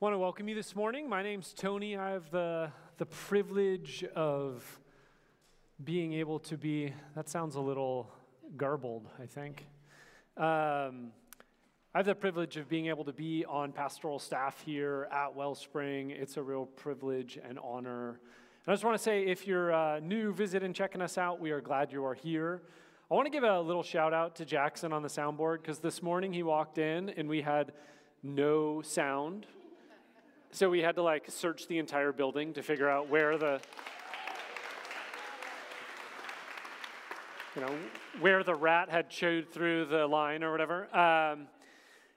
want to welcome you this morning. My name's Tony. I have the, the privilege of being able to be, that sounds a little garbled, I think. Um, I have the privilege of being able to be on pastoral staff here at Wellspring. It's a real privilege and honor. And I just want to say if you're uh, new, visiting, checking us out, we are glad you are here. I want to give a little shout out to Jackson on the soundboard because this morning he walked in and we had no sound so we had to like search the entire building to figure out where the you know where the rat had chewed through the line or whatever. Um,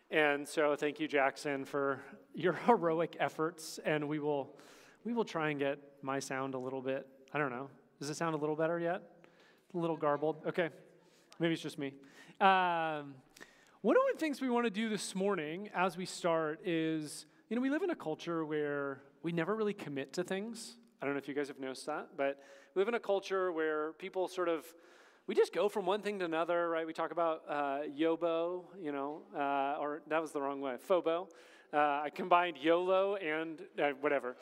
and so thank you, Jackson, for your heroic efforts. And we will we will try and get my sound a little bit. I don't know. Does it sound a little better yet? A little garbled. Okay, maybe it's just me. Um, one of the things we want to do this morning as we start is you know, we live in a culture where we never really commit to things. I don't know if you guys have noticed that, but we live in a culture where people sort of, we just go from one thing to another, right? We talk about uh, YOBO, you know, uh, or that was the wrong way, FOBO. Uh, I combined YOLO and uh, whatever.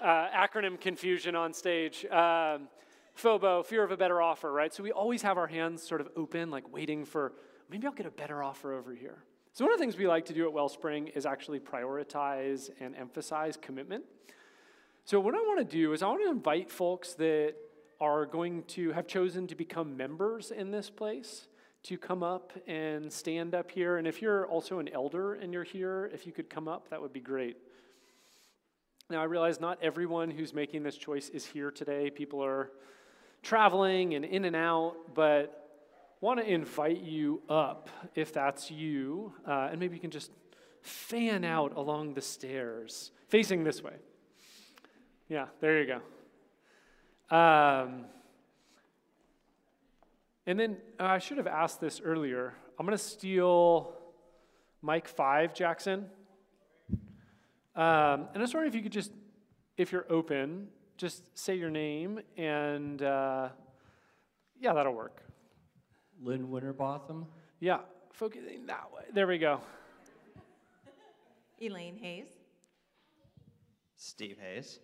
Uh, acronym confusion on stage. Um, FOBO, fear of a better offer, right? So we always have our hands sort of open, like waiting for maybe I'll get a better offer over here. So, one of the things we like to do at Wellspring is actually prioritize and emphasize commitment. So, what I want to do is I want to invite folks that are going to have chosen to become members in this place to come up and stand up here. And if you're also an elder and you're here, if you could come up, that would be great. Now, I realize not everyone who's making this choice is here today. People are traveling and in and out, but want to invite you up if that's you, uh, and maybe you can just fan out along the stairs, facing this way. Yeah, there you go. Um, and then uh, I should have asked this earlier. I'm going to steal mic 5, Jackson. Um, and I was wondering if you could just, if you're open, just say your name and uh, yeah, that'll work. Lynn Winterbotham. Yeah, focusing that way. There we go. Elaine Hayes. Steve Hayes.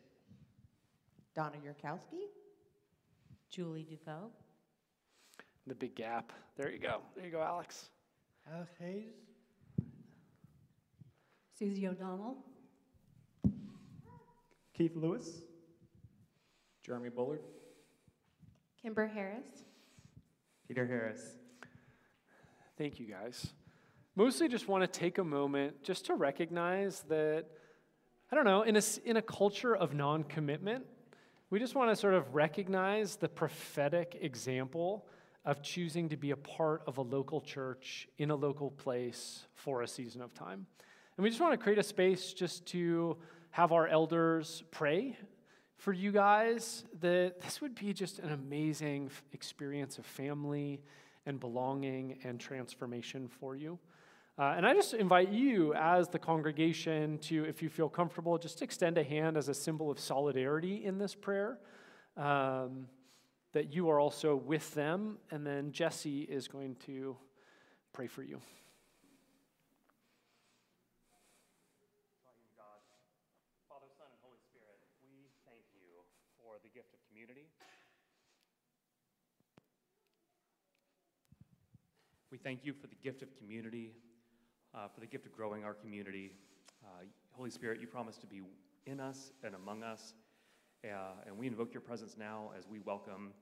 Donna Yurkowski. Julie Dufault. The big gap. There you go. There you go, Alex. Alex Hayes. Susie O'Donnell. Keith Lewis. Jeremy Bullard. Kimber Harris. Peter Harris. Thank you, guys. Mostly just want to take a moment just to recognize that, I don't know, in a, in a culture of non commitment, we just want to sort of recognize the prophetic example of choosing to be a part of a local church in a local place for a season of time. And we just want to create a space just to have our elders pray for you guys that this would be just an amazing experience of family and belonging and transformation for you. Uh, and I just invite you, as the congregation, to, if you feel comfortable, just extend a hand as a symbol of solidarity in this prayer. Um, that you are also with them, and then Jesse is going to pray for you. Thank you for the gift of community, uh, for the gift of growing our community. Uh, Holy Spirit, you promise to be in us and among us. Uh, and we invoke your presence now as we welcome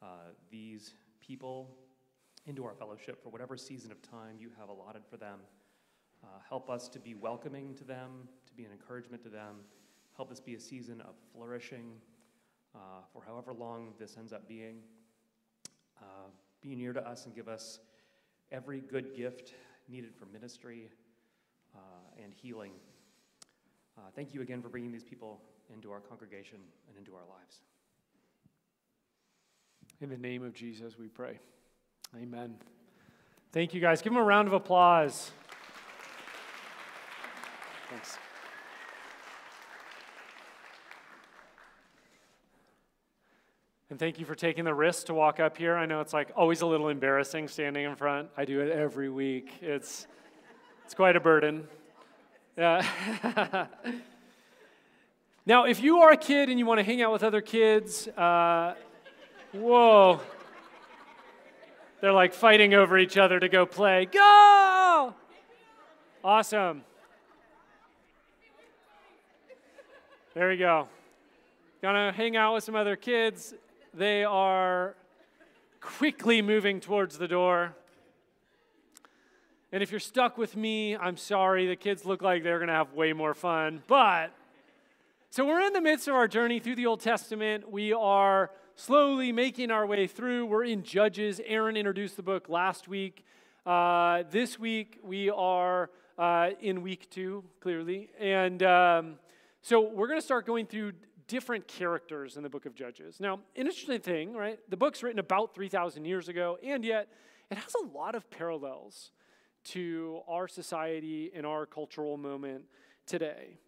uh, these people into our fellowship for whatever season of time you have allotted for them. Uh, help us to be welcoming to them, to be an encouragement to them. Help this be a season of flourishing uh, for however long this ends up being. be near to us and give us every good gift needed for ministry uh, and healing. Uh, thank you again for bringing these people into our congregation and into our lives. In the name of Jesus, we pray. Amen. Thank you, guys. Give them a round of applause. Thanks. And thank you for taking the risk to walk up here. I know it's like always a little embarrassing standing in front. I do it every week. It's, it's quite a burden. Yeah. now, if you are a kid and you want to hang out with other kids, uh, whoa. They're like fighting over each other to go play. Go! Awesome. There we go. Gonna hang out with some other kids. They are quickly moving towards the door. And if you're stuck with me, I'm sorry. The kids look like they're gonna have way more fun. But, so we're in the midst of our journey through the Old Testament. We are slowly making our way through. We're in Judges. Aaron introduced the book last week. Uh, this week, we are uh, in week two, clearly. And um, so we're going to start going through different characters in the book of Judges. Now, an interesting thing, right? The book's written about 3,000 years ago, and yet it has a lot of parallels to our society and our cultural moment today.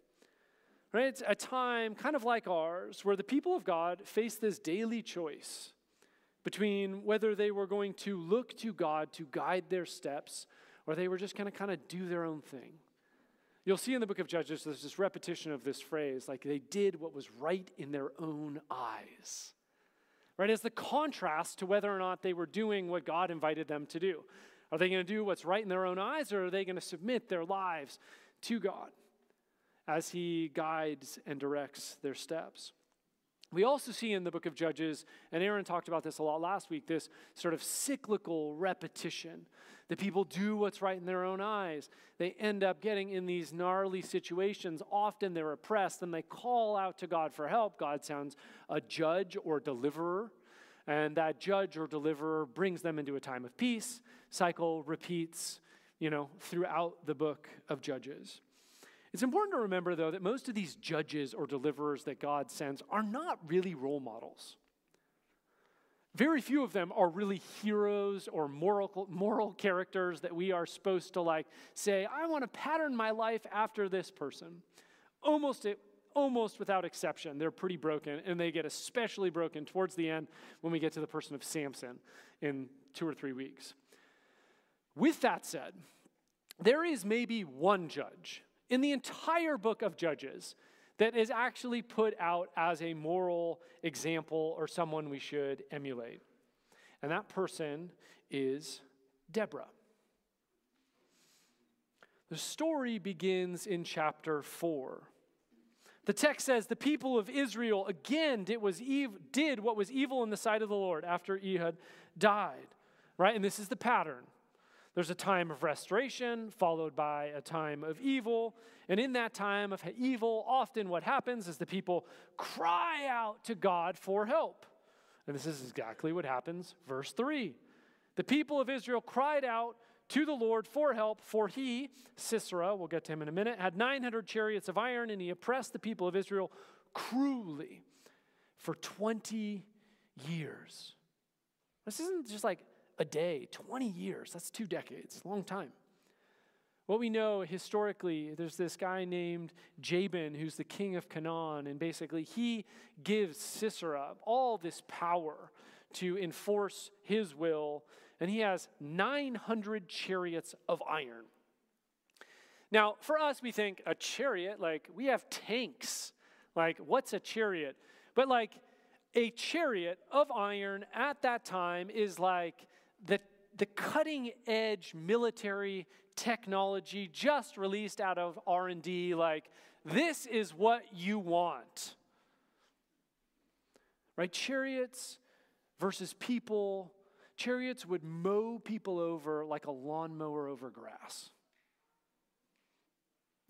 Right? It's a time kind of like ours where the people of God face this daily choice between whether they were going to look to God to guide their steps or they were just going to kind of do their own thing. You'll see in the book of Judges, there's this repetition of this phrase like they did what was right in their own eyes. Right? As the contrast to whether or not they were doing what God invited them to do. Are they going to do what's right in their own eyes or are they going to submit their lives to God? as he guides and directs their steps. We also see in the book of Judges, and Aaron talked about this a lot last week, this sort of cyclical repetition. The people do what's right in their own eyes. They end up getting in these gnarly situations. Often they're oppressed and they call out to God for help. God sounds a judge or deliverer, and that judge or deliverer brings them into a time of peace. Cycle repeats, you know, throughout the book of Judges. It's important to remember, though, that most of these judges or deliverers that God sends are not really role models. Very few of them are really heroes or moral, moral characters that we are supposed to like say, I want to pattern my life after this person. Almost, almost without exception, they're pretty broken, and they get especially broken towards the end when we get to the person of Samson in two or three weeks. With that said, there is maybe one judge in the entire book of Judges that is actually put out as a moral example or someone we should emulate. And that person is Deborah. The story begins in chapter 4. The text says the people of Israel again did, was ev- did what was evil in the sight of the Lord after Ehud died. Right? And this is the pattern. There's a time of restoration followed by a time of evil. And in that time of evil, often what happens is the people cry out to God for help. And this is exactly what happens. Verse 3 The people of Israel cried out to the Lord for help, for he, Sisera, we'll get to him in a minute, had 900 chariots of iron, and he oppressed the people of Israel cruelly for 20 years. This isn't just like a day, 20 years. That's two decades, long time. What we know historically, there's this guy named Jabin who's the king of Canaan, and basically he gives Sisera all this power to enforce his will, and he has 900 chariots of iron. Now, for us, we think a chariot, like we have tanks. Like, what's a chariot? But, like, a chariot of iron at that time is like the, the cutting edge military technology just released out of r&d like this is what you want. Right? Chariots versus people. Chariots would mow people over like a lawnmower over grass.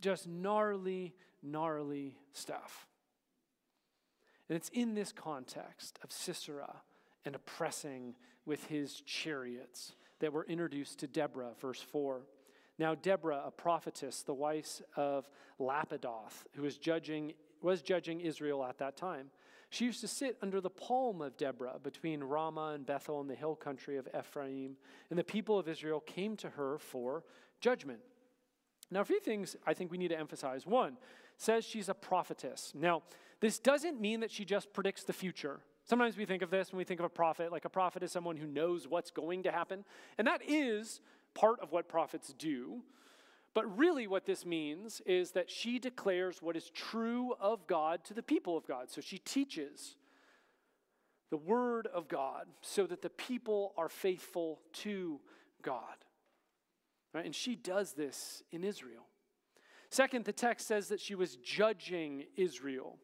Just gnarly gnarly stuff. And it's in this context of sisera and oppressing with his chariots that were introduced to Deborah, verse 4. Now, Deborah, a prophetess, the wife of Lapidoth, who was judging, was judging Israel at that time, she used to sit under the palm of Deborah between Ramah and Bethel in the hill country of Ephraim, and the people of Israel came to her for judgment. Now, a few things I think we need to emphasize. One, says she's a prophetess. Now, this doesn't mean that she just predicts the future. Sometimes we think of this when we think of a prophet, like a prophet is someone who knows what's going to happen. And that is part of what prophets do. But really, what this means is that she declares what is true of God to the people of God. So she teaches the word of God so that the people are faithful to God. Right? And she does this in Israel. Second, the text says that she was judging Israel.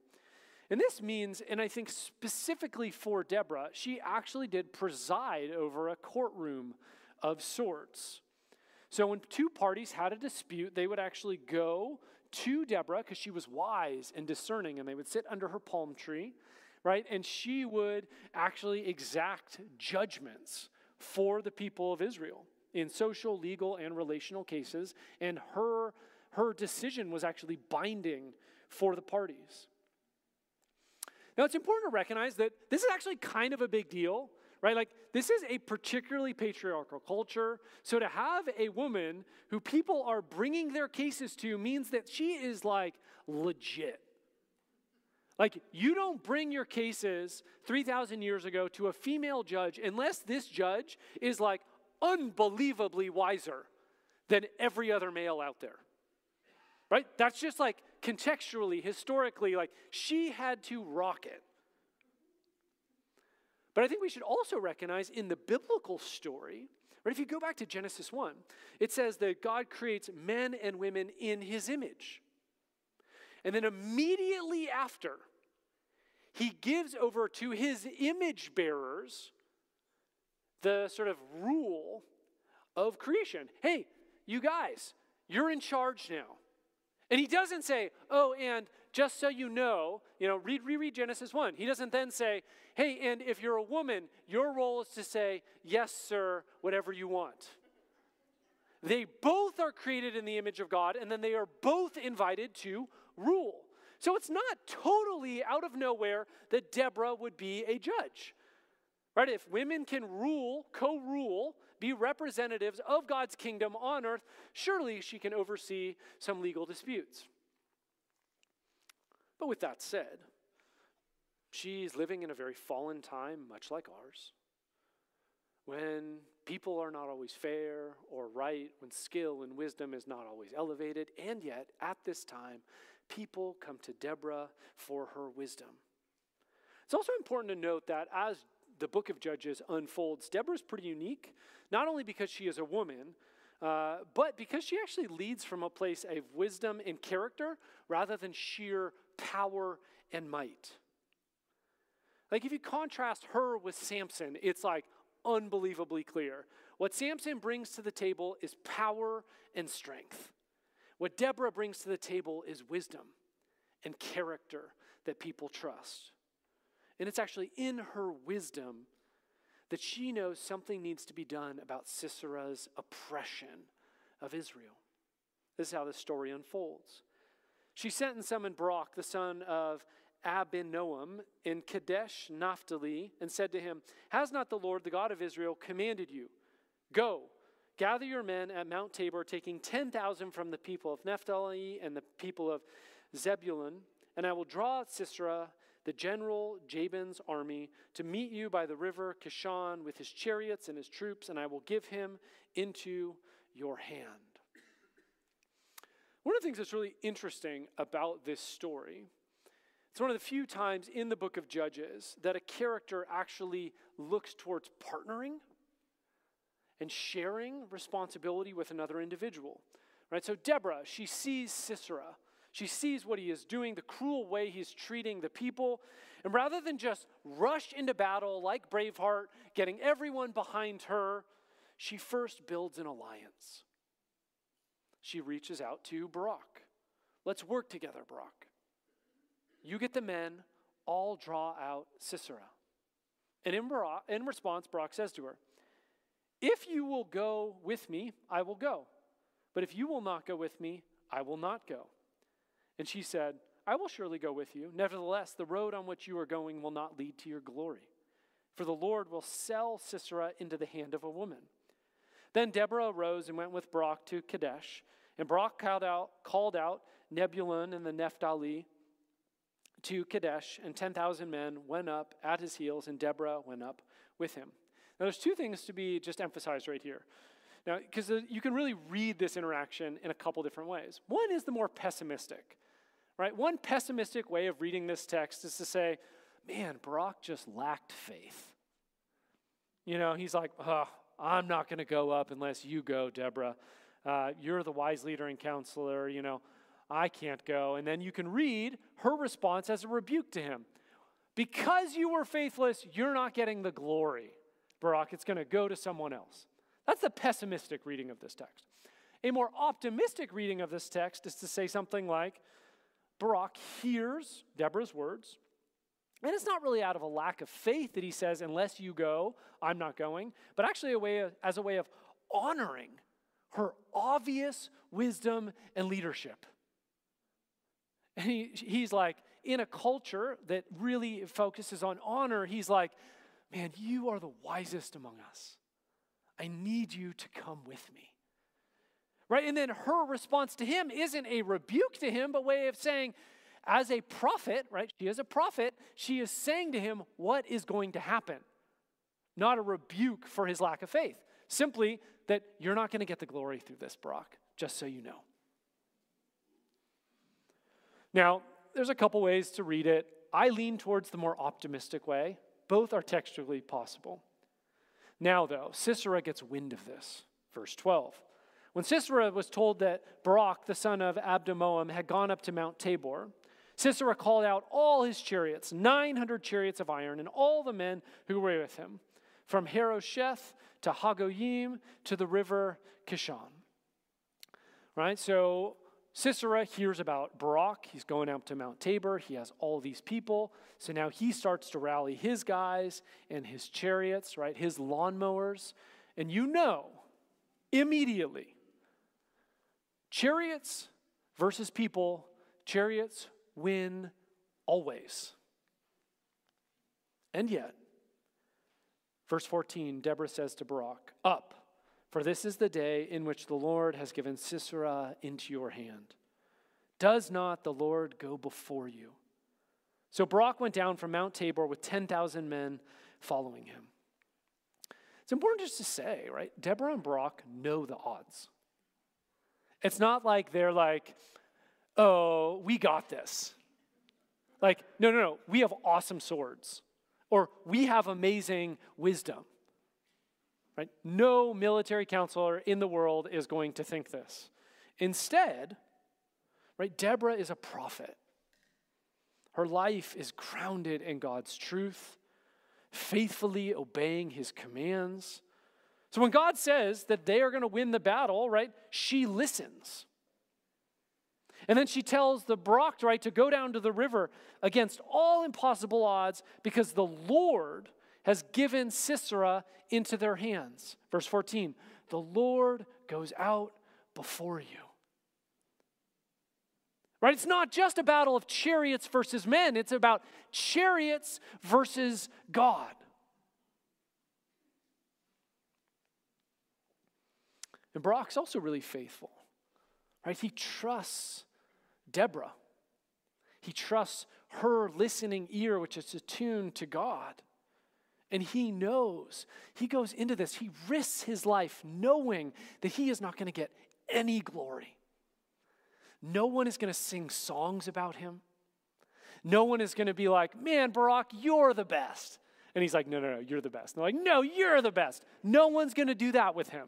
And this means, and I think specifically for Deborah, she actually did preside over a courtroom of sorts. So when two parties had a dispute, they would actually go to Deborah because she was wise and discerning, and they would sit under her palm tree, right? And she would actually exact judgments for the people of Israel in social, legal, and relational cases. And her, her decision was actually binding for the parties. Now, it's important to recognize that this is actually kind of a big deal, right? Like, this is a particularly patriarchal culture. So, to have a woman who people are bringing their cases to means that she is like legit. Like, you don't bring your cases 3,000 years ago to a female judge unless this judge is like unbelievably wiser than every other male out there. Right? That's just like contextually, historically, like she had to rock it. But I think we should also recognize in the biblical story, right? If you go back to Genesis 1, it says that God creates men and women in his image. And then immediately after, he gives over to his image bearers the sort of rule of creation. Hey, you guys, you're in charge now. And he doesn't say, oh, and just so you know, you know, read, reread Genesis 1. He doesn't then say, hey, and if you're a woman, your role is to say, yes, sir, whatever you want. They both are created in the image of God, and then they are both invited to rule. So it's not totally out of nowhere that Deborah would be a judge. Right? If women can rule, co rule, be representatives of God's kingdom on earth, surely she can oversee some legal disputes. But with that said, she's living in a very fallen time, much like ours, when people are not always fair or right, when skill and wisdom is not always elevated, and yet at this time, people come to Deborah for her wisdom. It's also important to note that as the book of Judges unfolds, Deborah's pretty unique, not only because she is a woman, uh, but because she actually leads from a place of wisdom and character rather than sheer power and might. Like if you contrast her with Samson, it's like unbelievably clear. What Samson brings to the table is power and strength. What Deborah brings to the table is wisdom and character that people trust. And it's actually in her wisdom that she knows something needs to be done about Sisera's oppression of Israel. This is how the story unfolds. She sent and summoned Barak, the son of Abinoam, in Kadesh, Naphtali, and said to him, Has not the Lord, the God of Israel, commanded you? Go, gather your men at Mount Tabor, taking 10,000 from the people of Naphtali and the people of Zebulun, and I will draw Sisera the general Jabin's army to meet you by the river Kishon with his chariots and his troops, and I will give him into your hand. One of the things that's really interesting about this story, it's one of the few times in the book of Judges that a character actually looks towards partnering and sharing responsibility with another individual. Right? So Deborah, she sees Sisera she sees what he is doing, the cruel way he's treating the people. And rather than just rush into battle like Braveheart, getting everyone behind her, she first builds an alliance. She reaches out to Barak. Let's work together, Barak. You get the men, I'll draw out Sisera. And in, in response, Barak says to her, If you will go with me, I will go. But if you will not go with me, I will not go. And she said, I will surely go with you. Nevertheless, the road on which you are going will not lead to your glory. For the Lord will sell Sisera into the hand of a woman. Then Deborah arose and went with Barak to Kadesh. And Barak called out, called out Zebulun and the Naphtali to Kadesh, and 10,000 men went up at his heels, and Deborah went up with him. Now, there's two things to be just emphasized right here. Now, because you can really read this interaction in a couple different ways. One is the more pessimistic, right? One pessimistic way of reading this text is to say, man, Barak just lacked faith. You know, he's like, oh, I'm not going to go up unless you go, Deborah. Uh, you're the wise leader and counselor. You know, I can't go. And then you can read her response as a rebuke to him. Because you were faithless, you're not getting the glory, Barak. It's going to go to someone else. That's the pessimistic reading of this text. A more optimistic reading of this text is to say something like Barak hears Deborah's words, and it's not really out of a lack of faith that he says, Unless you go, I'm not going, but actually a way of, as a way of honoring her obvious wisdom and leadership. And he, he's like, in a culture that really focuses on honor, he's like, Man, you are the wisest among us. I need you to come with me. Right? And then her response to him isn't a rebuke to him, but a way of saying, as a prophet, right? She is a prophet, she is saying to him what is going to happen. Not a rebuke for his lack of faith. Simply that you're not going to get the glory through this, Barak, just so you know. Now, there's a couple ways to read it. I lean towards the more optimistic way. Both are textually possible. Now, though, Sisera gets wind of this. Verse 12. When Sisera was told that Barak, the son of Abinoam, had gone up to Mount Tabor, Sisera called out all his chariots, 900 chariots of iron, and all the men who were with him, from Harosheth to Hagoyim to the river Kishon. Right? So Sisera hears about Barak. He's going up to Mount Tabor. He has all these people. So now he starts to rally his guys and his chariots, right? His lawnmowers. And you know immediately chariots versus people, chariots win always. And yet, verse 14, Deborah says to Barak, Up for this is the day in which the Lord has given Sisera into your hand. Does not the Lord go before you? So Barak went down from Mount Tabor with 10,000 men following him. It's important just to say, right? Deborah and Barak know the odds. It's not like they're like, oh, we got this. Like, no, no, no, we have awesome swords. Or we have amazing wisdom. Right? No military counselor in the world is going to think this. Instead, right, Deborah is a prophet. Her life is grounded in God's truth, faithfully obeying his commands. So when God says that they are going to win the battle, right, she listens. And then she tells the Barak, right, to go down to the river against all impossible odds because the Lord has given Sisera into their hands. Verse 14 The Lord goes out before you. Right? It's not just a battle of chariots versus men, it's about chariots versus God. And Barak's also really faithful. Right? He trusts Deborah. He trusts her listening ear, which is attuned to God. And he knows. He goes into this, he risks his life knowing that he is not going to get any glory. No one is going to sing songs about him. No one is going to be like, man, Barak, you're the best. And he's like, no, no, no, you're the best. And they're like, no, you're the best. No one's going to do that with him.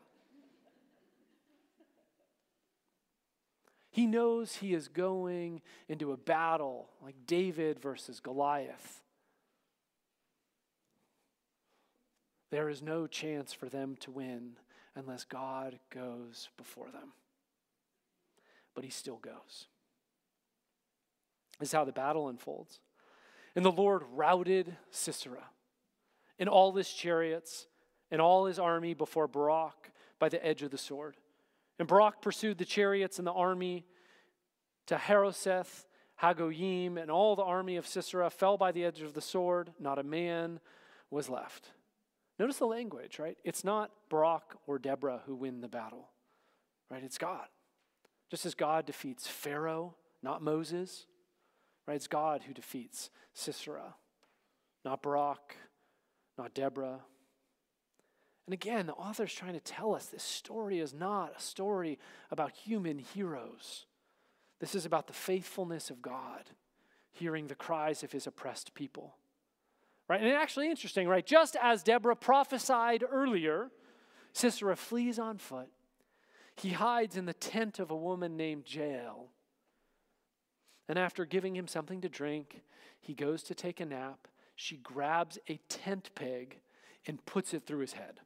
He knows he is going into a battle like David versus Goliath. There is no chance for them to win unless God goes before them. But he still goes. This is how the battle unfolds. And the Lord routed Sisera and all his chariots and all his army before Barak by the edge of the sword. And Barak pursued the chariots and the army to Harosheth, Hagoyim, and all the army of Sisera fell by the edge of the sword. Not a man was left. Notice the language, right? It's not Barak or Deborah who win the battle, right? It's God. Just as God defeats Pharaoh, not Moses, right? It's God who defeats Sisera, not Barak, not Deborah. And again, the author's trying to tell us this story is not a story about human heroes. This is about the faithfulness of God, hearing the cries of his oppressed people. Right? And actually interesting, right? Just as Deborah prophesied earlier, Sisera flees on foot. He hides in the tent of a woman named Jael. And after giving him something to drink, he goes to take a nap. She grabs a tent peg and puts it through his head.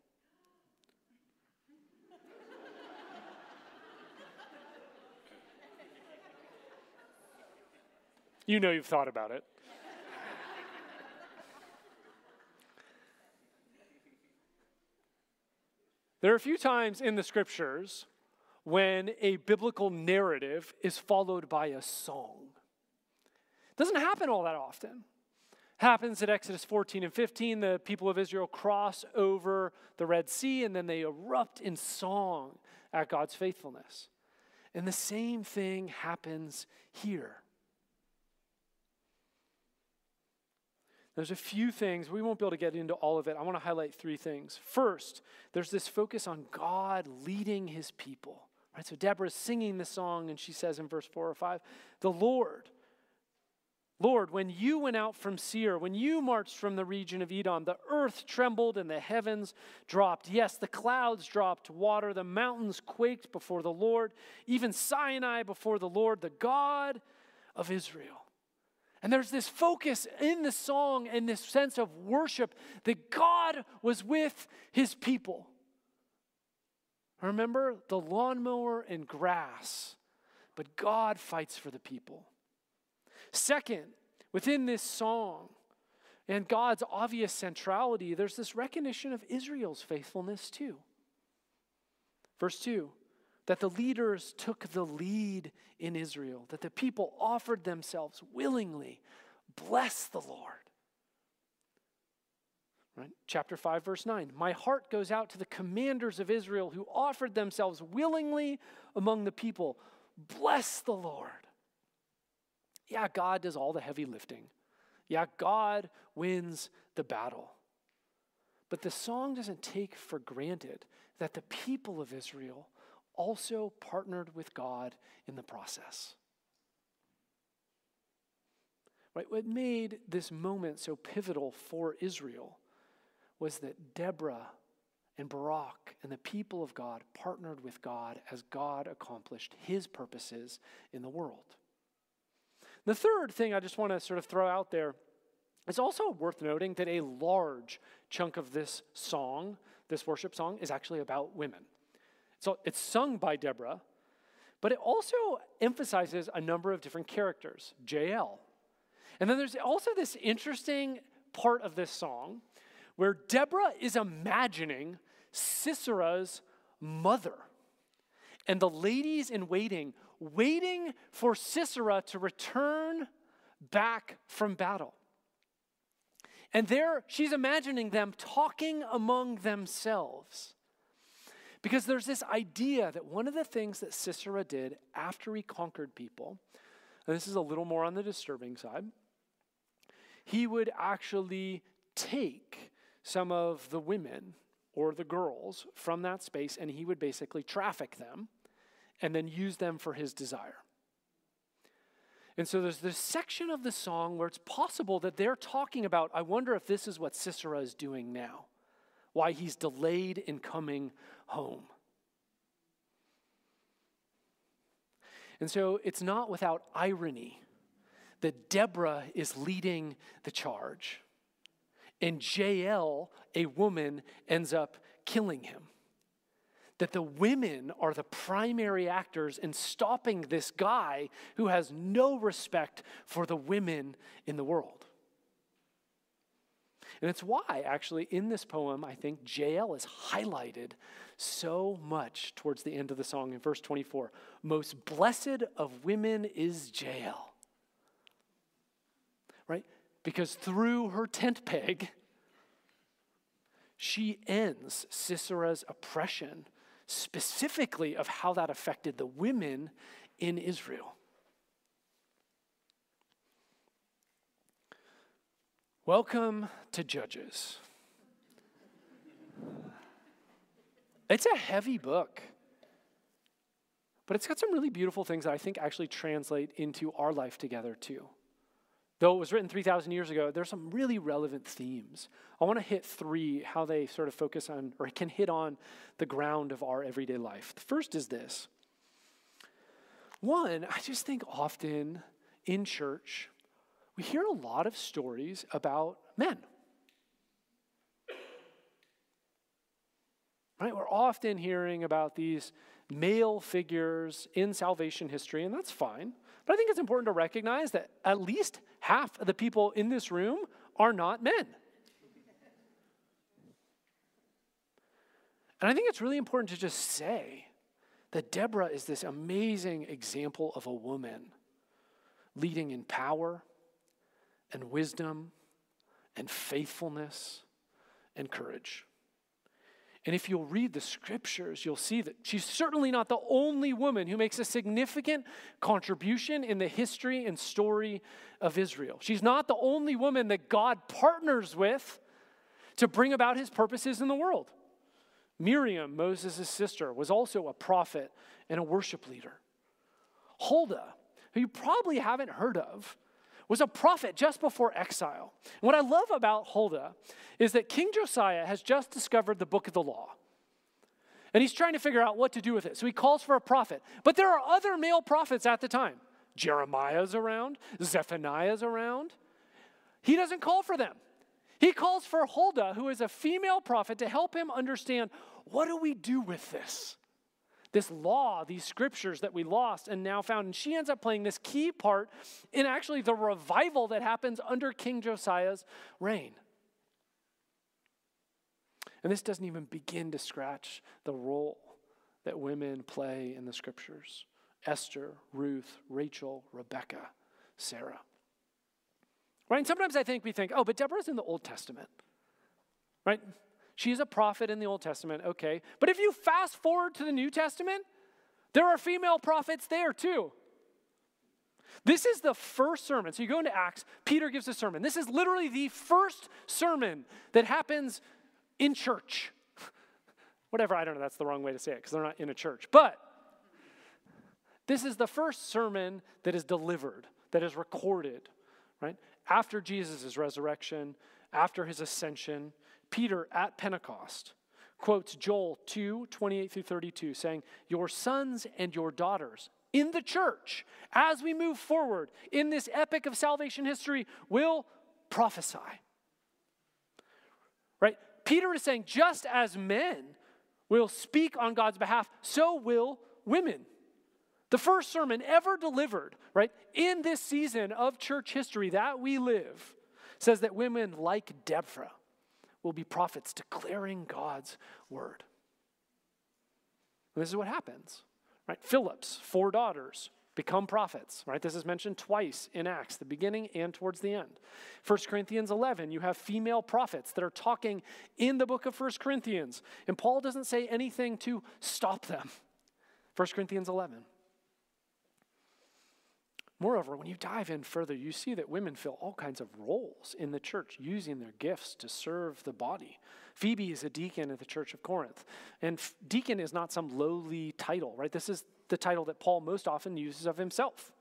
You know you've thought about it. there are a few times in the scriptures when a biblical narrative is followed by a song. It doesn't happen all that often. Happens at Exodus 14 and 15. The people of Israel cross over the Red Sea and then they erupt in song at God's faithfulness. And the same thing happens here. There's a few things, we won't be able to get into all of it. I want to highlight three things. First, there's this focus on God leading his people. Right? So Deborah's singing the song, and she says in verse 4 or 5, The Lord, Lord, when you went out from Seir, when you marched from the region of Edom, the earth trembled and the heavens dropped. Yes, the clouds dropped water, the mountains quaked before the Lord, even Sinai before the Lord, the God of Israel. And there's this focus in the song and this sense of worship that God was with his people. Remember the lawnmower and grass, but God fights for the people. Second, within this song and God's obvious centrality, there's this recognition of Israel's faithfulness too. Verse 2 that the leaders took the lead in Israel, that the people offered themselves willingly. Bless the Lord. Right? Chapter 5, verse 9. My heart goes out to the commanders of Israel who offered themselves willingly among the people. Bless the Lord. Yeah, God does all the heavy lifting. Yeah, God wins the battle. But the song doesn't take for granted that the people of Israel also partnered with God in the process. Right? What made this moment so pivotal for Israel was that Deborah and Barak and the people of God partnered with God as God accomplished his purposes in the world. The third thing I just want to sort of throw out there is also worth noting that a large chunk of this song, this worship song, is actually about women. So it's sung by Deborah, but it also emphasizes a number of different characters, Jael. And then there's also this interesting part of this song where Deborah is imagining Sisera's mother and the ladies in waiting, waiting for Sisera to return back from battle. And there, she's imagining them talking among themselves. Because there's this idea that one of the things that Sisera did after he conquered people, and this is a little more on the disturbing side, he would actually take some of the women or the girls from that space and he would basically traffic them and then use them for his desire. And so there's this section of the song where it's possible that they're talking about, I wonder if this is what Sisera is doing now why he's delayed in coming home. And so it's not without irony that Deborah is leading the charge, and Jael, a woman, ends up killing him. That the women are the primary actors in stopping this guy who has no respect for the women in the world. And it's why, actually, in this poem, I think Jael is highlighted so much towards the end of the song in verse 24. Most blessed of women is Jael. Right? Because through her tent peg, she ends Sisera's oppression, specifically of how that affected the women in Israel. Welcome to Judges. It's a heavy book. But it's got some really beautiful things that I think actually translate into our life together too. Though it was written 3,000 years ago, there's some really relevant themes. I want to hit three, how they sort of focus on or can hit on the ground of our everyday life. The first is this one, I just think often in church, we hear a lot of stories about men. Right? We're often hearing about these male figures in salvation history, and that's fine. But I think it's important to recognize that at least half of the people in this room are not men. And I think it's really important to just say that Deborah is this amazing example of a woman leading in power and wisdom and faithfulness and courage. And if you'll read the scriptures, you'll see that she's certainly not the only woman who makes a significant contribution in the history and story of Israel. She's not the only woman that God partners with to bring about his purposes in the world. Miriam, Moses' sister, was also a prophet and a worship leader. Huldah, who you probably haven't heard of, was a prophet just before exile. And what I love about Huldah is that King Josiah has just discovered the book of the law. And he's trying to figure out what to do with it. So he calls for a prophet. But there are other male prophets at the time. Jeremiah's around, Zephaniah's around. He doesn't call for them. He calls for Huldah, who is a female prophet, to help him understand what do we do with this? This law, these scriptures that we lost and now found. And she ends up playing this key part in actually the revival that happens under King Josiah's reign. And this doesn't even begin to scratch the role that women play in the scriptures Esther, Ruth, Rachel, Rebecca, Sarah. Right? And sometimes I think we think, oh, but Deborah's in the Old Testament. Right? She's a prophet in the Old Testament, okay. But if you fast forward to the New Testament, there are female prophets there too. This is the first sermon. So you go into Acts, Peter gives a sermon. This is literally the first sermon that happens in church. Whatever, I don't know, that's the wrong way to say it because they're not in a church. But this is the first sermon that is delivered, that is recorded, right? After Jesus' resurrection, after his ascension, Peter at Pentecost quotes Joel 2 28 through 32, saying, Your sons and your daughters in the church, as we move forward in this epic of salvation history, will prophesy. Right? Peter is saying, just as men will speak on God's behalf, so will women. The first sermon ever delivered, right, in this season of church history that we live, says that women like Deborah will be prophets declaring God's word. And this is what happens, right? Philip's four daughters become prophets, right? This is mentioned twice in Acts, the beginning and towards the end. 1 Corinthians 11, you have female prophets that are talking in the book of 1 Corinthians, and Paul doesn't say anything to stop them. 1 Corinthians 11. Moreover, when you dive in further, you see that women fill all kinds of roles in the church, using their gifts to serve the body. Phoebe is a deacon at the church of Corinth. And deacon is not some lowly title, right? This is the title that Paul most often uses of himself.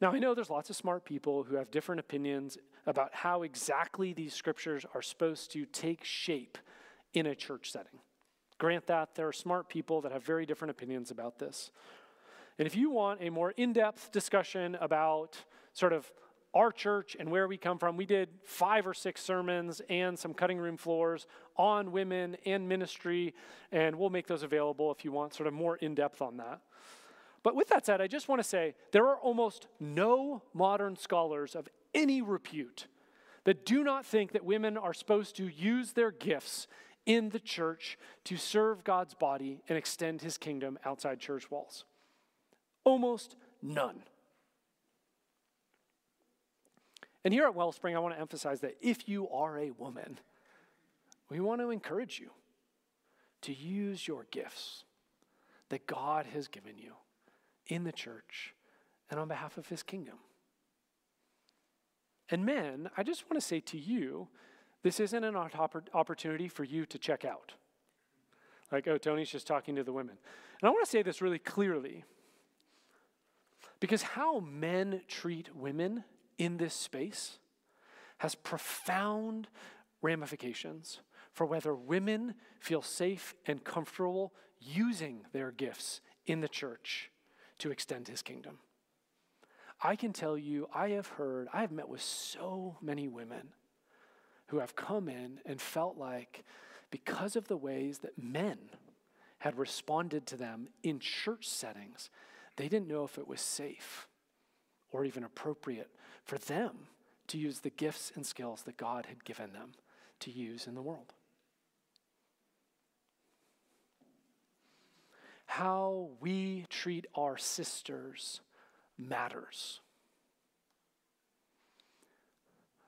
Now, I know there's lots of smart people who have different opinions about how exactly these scriptures are supposed to take shape in a church setting. Grant that there are smart people that have very different opinions about this. And if you want a more in depth discussion about sort of our church and where we come from, we did five or six sermons and some cutting room floors on women and ministry, and we'll make those available if you want sort of more in depth on that. But with that said, I just want to say there are almost no modern scholars of any repute that do not think that women are supposed to use their gifts in the church to serve God's body and extend his kingdom outside church walls. Almost none. And here at Wellspring, I want to emphasize that if you are a woman, we want to encourage you to use your gifts that God has given you in the church and on behalf of his kingdom. And men, I just want to say to you, this isn't an opportunity for you to check out. Like, oh, Tony's just talking to the women. And I want to say this really clearly because how men treat women in this space has profound ramifications for whether women feel safe and comfortable using their gifts in the church to extend his kingdom. I can tell you, I have heard, I have met with so many women who have come in and felt like because of the ways that men had responded to them in church settings, they didn't know if it was safe or even appropriate for them to use the gifts and skills that God had given them to use in the world. How we treat our sisters matters.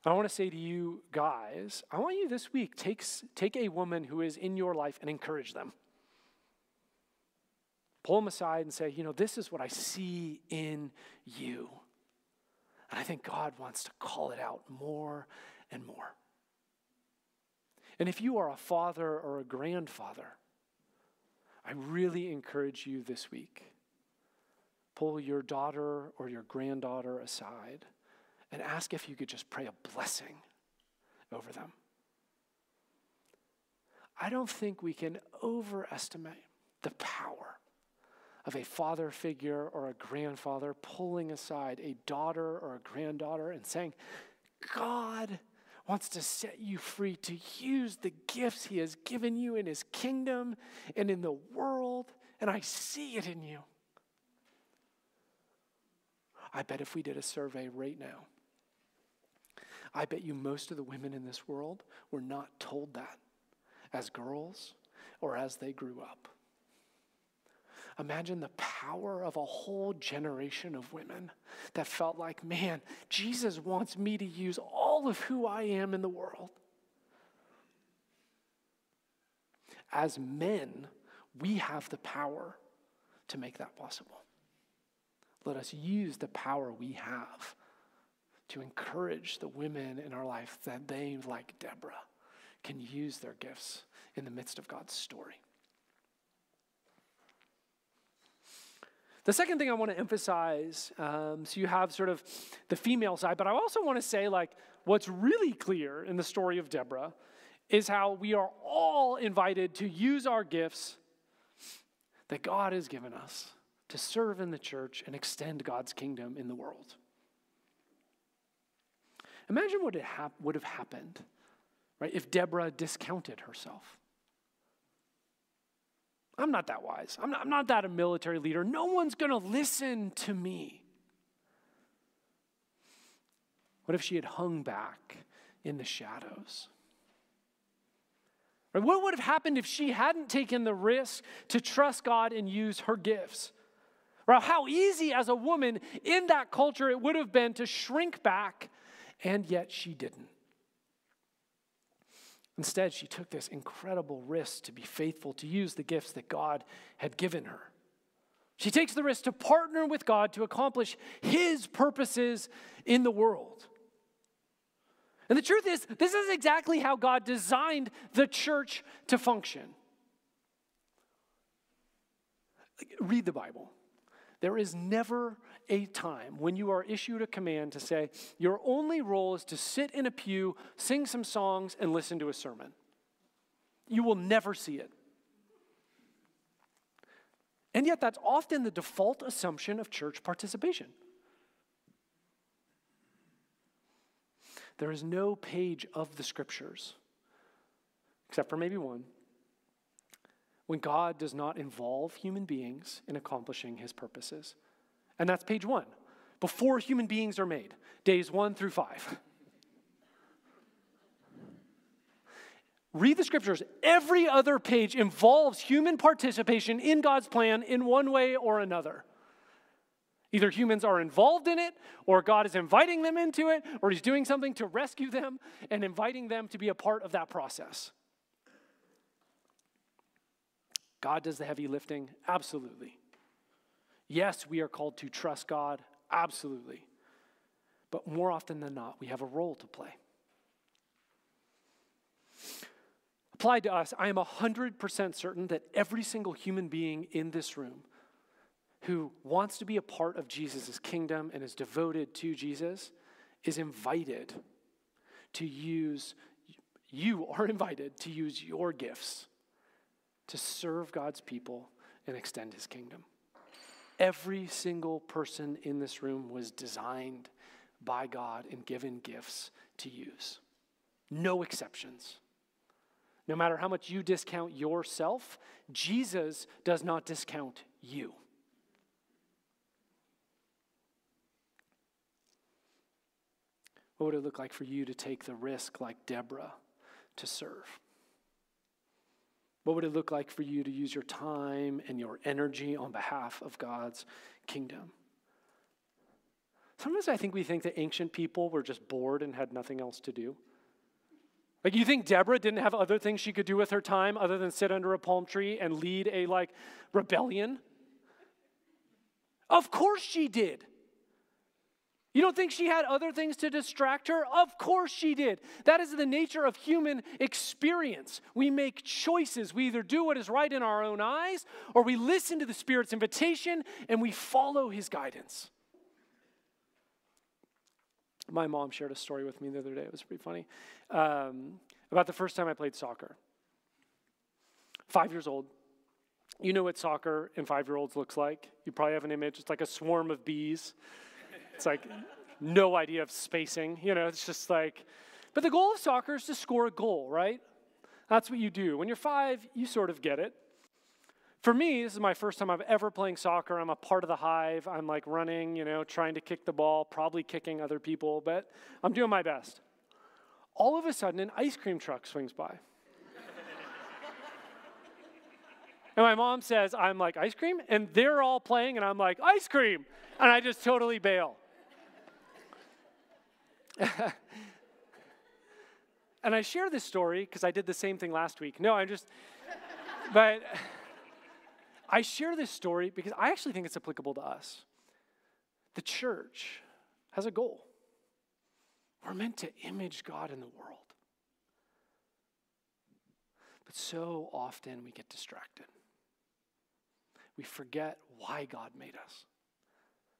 I want to say to you guys, I want you this week take, take a woman who is in your life and encourage them. Pull them aside and say, you know, this is what I see in you. And I think God wants to call it out more and more. And if you are a father or a grandfather, I really encourage you this week pull your daughter or your granddaughter aside and ask if you could just pray a blessing over them. I don't think we can overestimate the power of a father figure or a grandfather pulling aside a daughter or a granddaughter and saying, God wants to set you free to use the gifts He has given you in His kingdom and in the world, and I see it in you. I bet if we did a survey right now, I bet you most of the women in this world were not told that as girls or as they grew up. Imagine the power of a whole generation of women that felt like, man, Jesus wants me to use all of who I am in the world. As men, we have the power to make that possible. Let us use the power we have to encourage the women in our life that they, like Deborah, can use their gifts in the midst of God's story. The second thing I want to emphasize, um, so you have sort of the female side, but I also want to say, like, what's really clear in the story of Deborah is how we are all invited to use our gifts that God has given us to serve in the church and extend God's kingdom in the world. Imagine what hap- would have happened, right, if Deborah discounted herself. I'm not that wise. I'm not, I'm not that a military leader. No one's going to listen to me. What if she had hung back in the shadows? What would have happened if she hadn't taken the risk to trust God and use her gifts? Or how easy as a woman in that culture it would have been to shrink back, and yet she didn't. Instead, she took this incredible risk to be faithful, to use the gifts that God had given her. She takes the risk to partner with God to accomplish His purposes in the world. And the truth is, this is exactly how God designed the church to function. Read the Bible. There is never a time when you are issued a command to say, your only role is to sit in a pew, sing some songs, and listen to a sermon. You will never see it. And yet, that's often the default assumption of church participation. There is no page of the scriptures, except for maybe one, when God does not involve human beings in accomplishing his purposes. And that's page one, before human beings are made, days one through five. Read the scriptures. Every other page involves human participation in God's plan in one way or another. Either humans are involved in it, or God is inviting them into it, or He's doing something to rescue them and inviting them to be a part of that process. God does the heavy lifting? Absolutely. Yes, we are called to trust God, absolutely. But more often than not, we have a role to play. Applied to us, I am 100% certain that every single human being in this room who wants to be a part of Jesus' kingdom and is devoted to Jesus is invited to use, you are invited to use your gifts to serve God's people and extend his kingdom. Every single person in this room was designed by God and given gifts to use. No exceptions. No matter how much you discount yourself, Jesus does not discount you. What would it look like for you to take the risk, like Deborah, to serve? What would it look like for you to use your time and your energy on behalf of God's kingdom? Sometimes I think we think that ancient people were just bored and had nothing else to do. Like, you think Deborah didn't have other things she could do with her time other than sit under a palm tree and lead a, like, rebellion? Of course she did. You don't think she had other things to distract her? Of course she did. That is the nature of human experience. We make choices. We either do what is right in our own eyes or we listen to the Spirit's invitation and we follow his guidance. My mom shared a story with me the other day. It was pretty funny um, about the first time I played soccer. Five years old. You know what soccer in five year olds looks like. You probably have an image. It's like a swarm of bees. It's like no idea of spacing. You know, it's just like, but the goal of soccer is to score a goal, right? That's what you do. When you're five, you sort of get it. For me, this is my first time I've ever playing soccer. I'm a part of the hive. I'm like running, you know, trying to kick the ball, probably kicking other people, but I'm doing my best. All of a sudden, an ice cream truck swings by. and my mom says, I'm like, ice cream? And they're all playing, and I'm like, ice cream. And I just totally bail. and I share this story because I did the same thing last week. No, I'm just, but I share this story because I actually think it's applicable to us. The church has a goal. We're meant to image God in the world. But so often we get distracted. We forget why God made us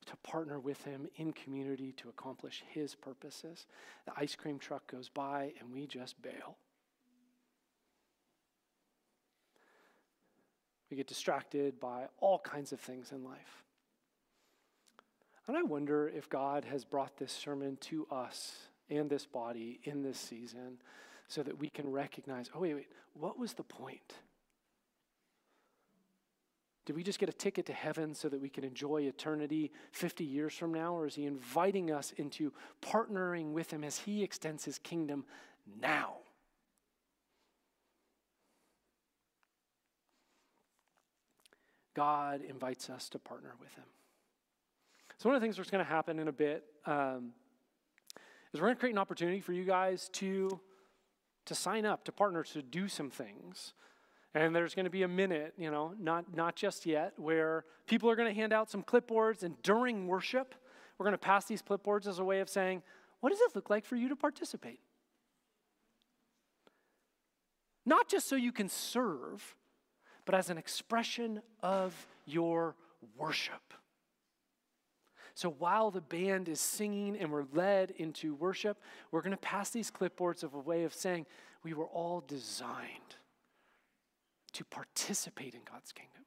to partner with him in community to accomplish his purposes. The ice cream truck goes by and we just bail. We get distracted by all kinds of things in life. And I wonder if God has brought this sermon to us and this body in this season so that we can recognize oh, wait, wait, what was the point? Did we just get a ticket to heaven so that we can enjoy eternity 50 years from now? Or is he inviting us into partnering with him as he extends his kingdom now? God invites us to partner with him. So, one of the things that's going to happen in a bit um, is we're going to create an opportunity for you guys to, to sign up, to partner, to do some things. And there's going to be a minute, you know, not, not just yet, where people are going to hand out some clipboards. And during worship, we're going to pass these clipboards as a way of saying, what does it look like for you to participate? Not just so you can serve, but as an expression of your worship. So while the band is singing and we're led into worship, we're going to pass these clipboards of a way of saying we were all designed to participate in God's kingdom.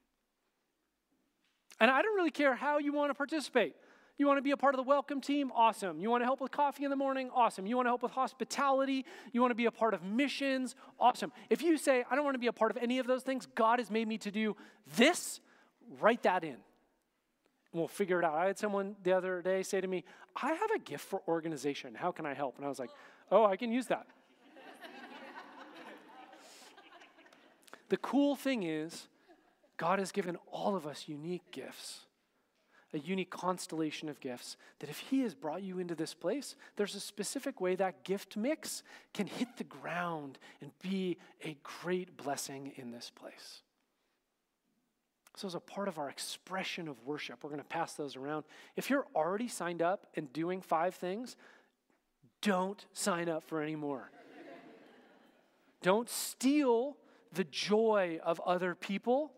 And I don't really care how you want to participate. You want to be a part of the welcome team? Awesome. You want to help with coffee in the morning? Awesome. You want to help with hospitality? You want to be a part of missions? Awesome. If you say, I don't want to be a part of any of those things, God has made me to do this, write that in. And we'll figure it out. I had someone the other day say to me, I have a gift for organization. How can I help? And I was like, oh, I can use that. The cool thing is, God has given all of us unique gifts, a unique constellation of gifts, that if He has brought you into this place, there's a specific way that gift mix can hit the ground and be a great blessing in this place. So, as a part of our expression of worship, we're going to pass those around. If you're already signed up and doing five things, don't sign up for any more. Don't steal the joy of other people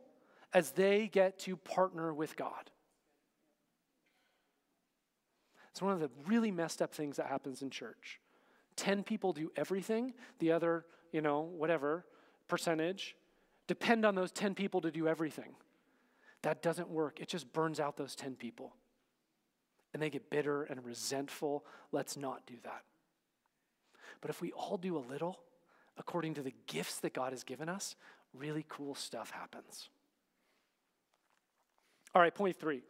as they get to partner with God. It's one of the really messed up things that happens in church. 10 people do everything, the other, you know, whatever percentage depend on those 10 people to do everything. That doesn't work. It just burns out those 10 people. And they get bitter and resentful. Let's not do that. But if we all do a little, according to the gifts that God has given us, really cool stuff happens. All right, point three.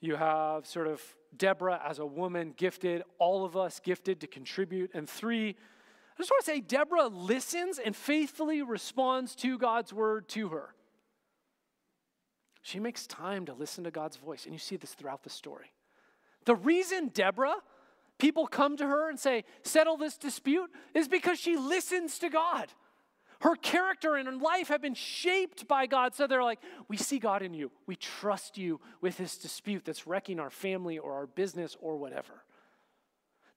You have sort of Deborah as a woman gifted, all of us gifted to contribute. And three, I just want to say Deborah listens and faithfully responds to God's word to her. She makes time to listen to God's voice, and you see this throughout the story. The reason Deborah, people come to her and say, settle this dispute, is because she listens to God. Her character and her life have been shaped by God. So they're like, we see God in you. We trust you with this dispute that's wrecking our family or our business or whatever.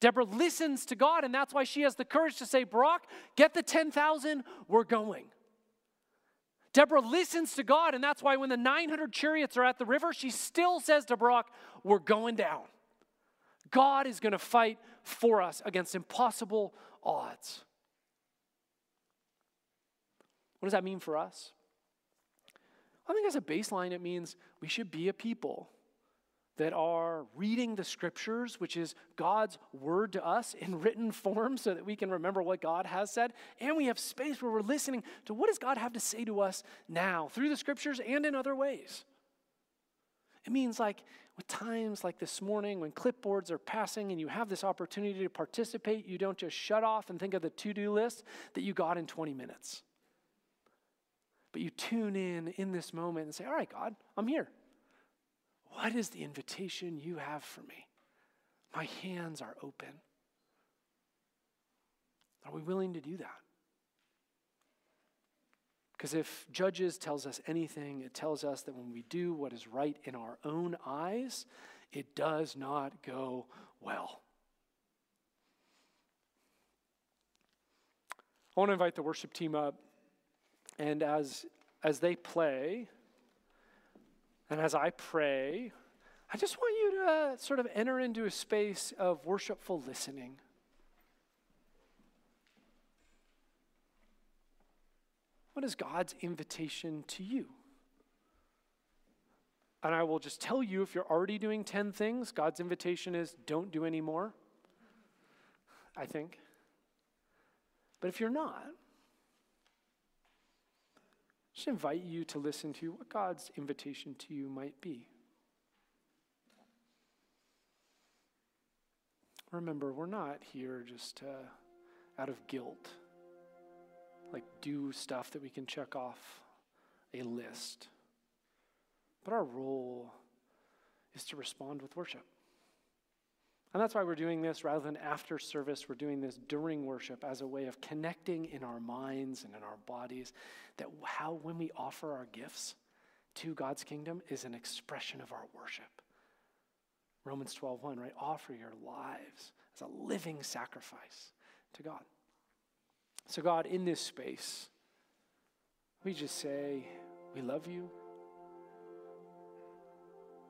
Deborah listens to God, and that's why she has the courage to say, Barak, get the 10,000, we're going. Deborah listens to God, and that's why when the 900 chariots are at the river, she still says to Barak, We're going down. God is going to fight for us against impossible odds. What does that mean for us? I think as a baseline, it means we should be a people that are reading the scriptures, which is God's word to us in written form so that we can remember what God has said. And we have space where we're listening to what does God have to say to us now through the scriptures and in other ways. It means like with times like this morning when clipboards are passing and you have this opportunity to participate, you don't just shut off and think of the to do list that you got in 20 minutes. But you tune in in this moment and say, All right, God, I'm here. What is the invitation you have for me? My hands are open. Are we willing to do that? Because if Judges tells us anything, it tells us that when we do what is right in our own eyes, it does not go well. I want to invite the worship team up, and as, as they play, and as I pray, I just want you to uh, sort of enter into a space of worshipful listening. What is God's invitation to you? And I will just tell you if you're already doing 10 things, God's invitation is don't do any more. I think. But if you're not, just invite you to listen to what God's invitation to you might be. Remember, we're not here just uh, out of guilt, like do stuff that we can check off a list. But our role is to respond with worship. And that's why we're doing this rather than after service, we're doing this during worship as a way of connecting in our minds and in our bodies that how, when we offer our gifts to God's kingdom, is an expression of our worship. Romans 12, 1, right? Offer your lives as a living sacrifice to God. So, God, in this space, we just say, We love you.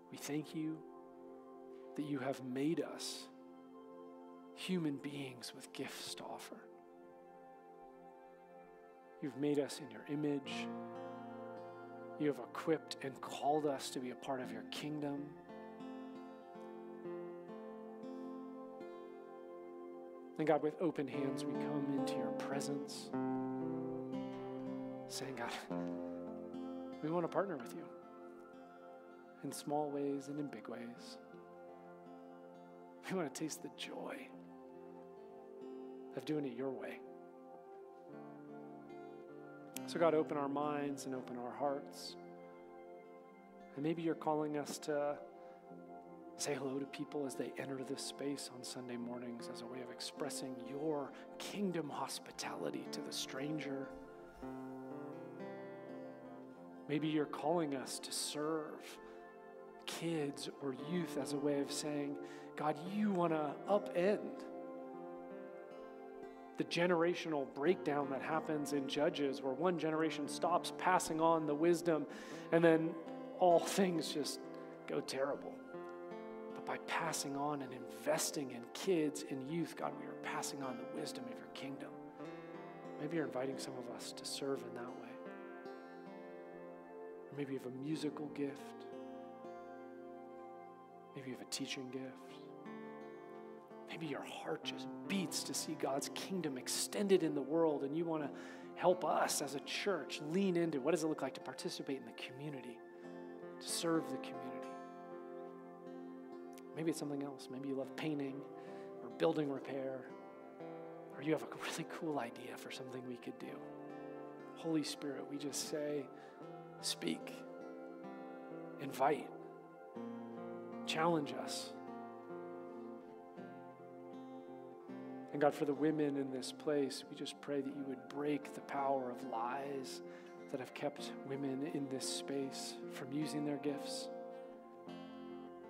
We thank you that you have made us human beings with gifts to offer. You've made us in your image. You have equipped and called us to be a part of your kingdom. And God, with open hands, we come into your presence, saying, God, we want to partner with you in small ways and in big ways. We want to taste the joy of doing it your way. So, God, open our minds and open our hearts. And maybe you're calling us to say hello to people as they enter this space on Sunday mornings as a way of expressing your kingdom hospitality to the stranger. Maybe you're calling us to serve kids or youth as a way of saying, God, you want to upend the generational breakdown that happens in Judges, where one generation stops passing on the wisdom and then all things just go terrible. By passing on and investing in kids and youth, God, we are passing on the wisdom of your kingdom. Maybe you're inviting some of us to serve in that way. Or maybe you have a musical gift. Maybe you have a teaching gift. Maybe your heart just beats to see God's kingdom extended in the world, and you want to help us as a church lean into what does it look like to participate in the community, to serve the community. Maybe it's something else. Maybe you love painting or building repair, or you have a really cool idea for something we could do. Holy Spirit, we just say, speak, invite, challenge us. And God, for the women in this place, we just pray that you would break the power of lies that have kept women in this space from using their gifts.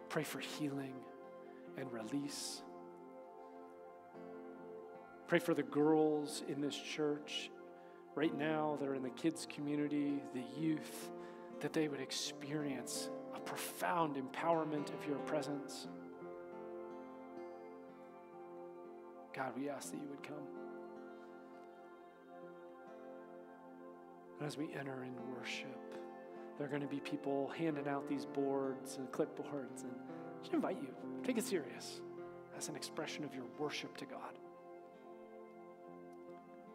Pray for healing and release. Pray for the girls in this church right now that are in the kids' community, the youth, that they would experience a profound empowerment of your presence. God, we ask that you would come. And as we enter in worship, there are going to be people handing out these boards and clipboards. And I just invite you, take it serious as an expression of your worship to God.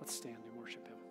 Let's stand and worship Him.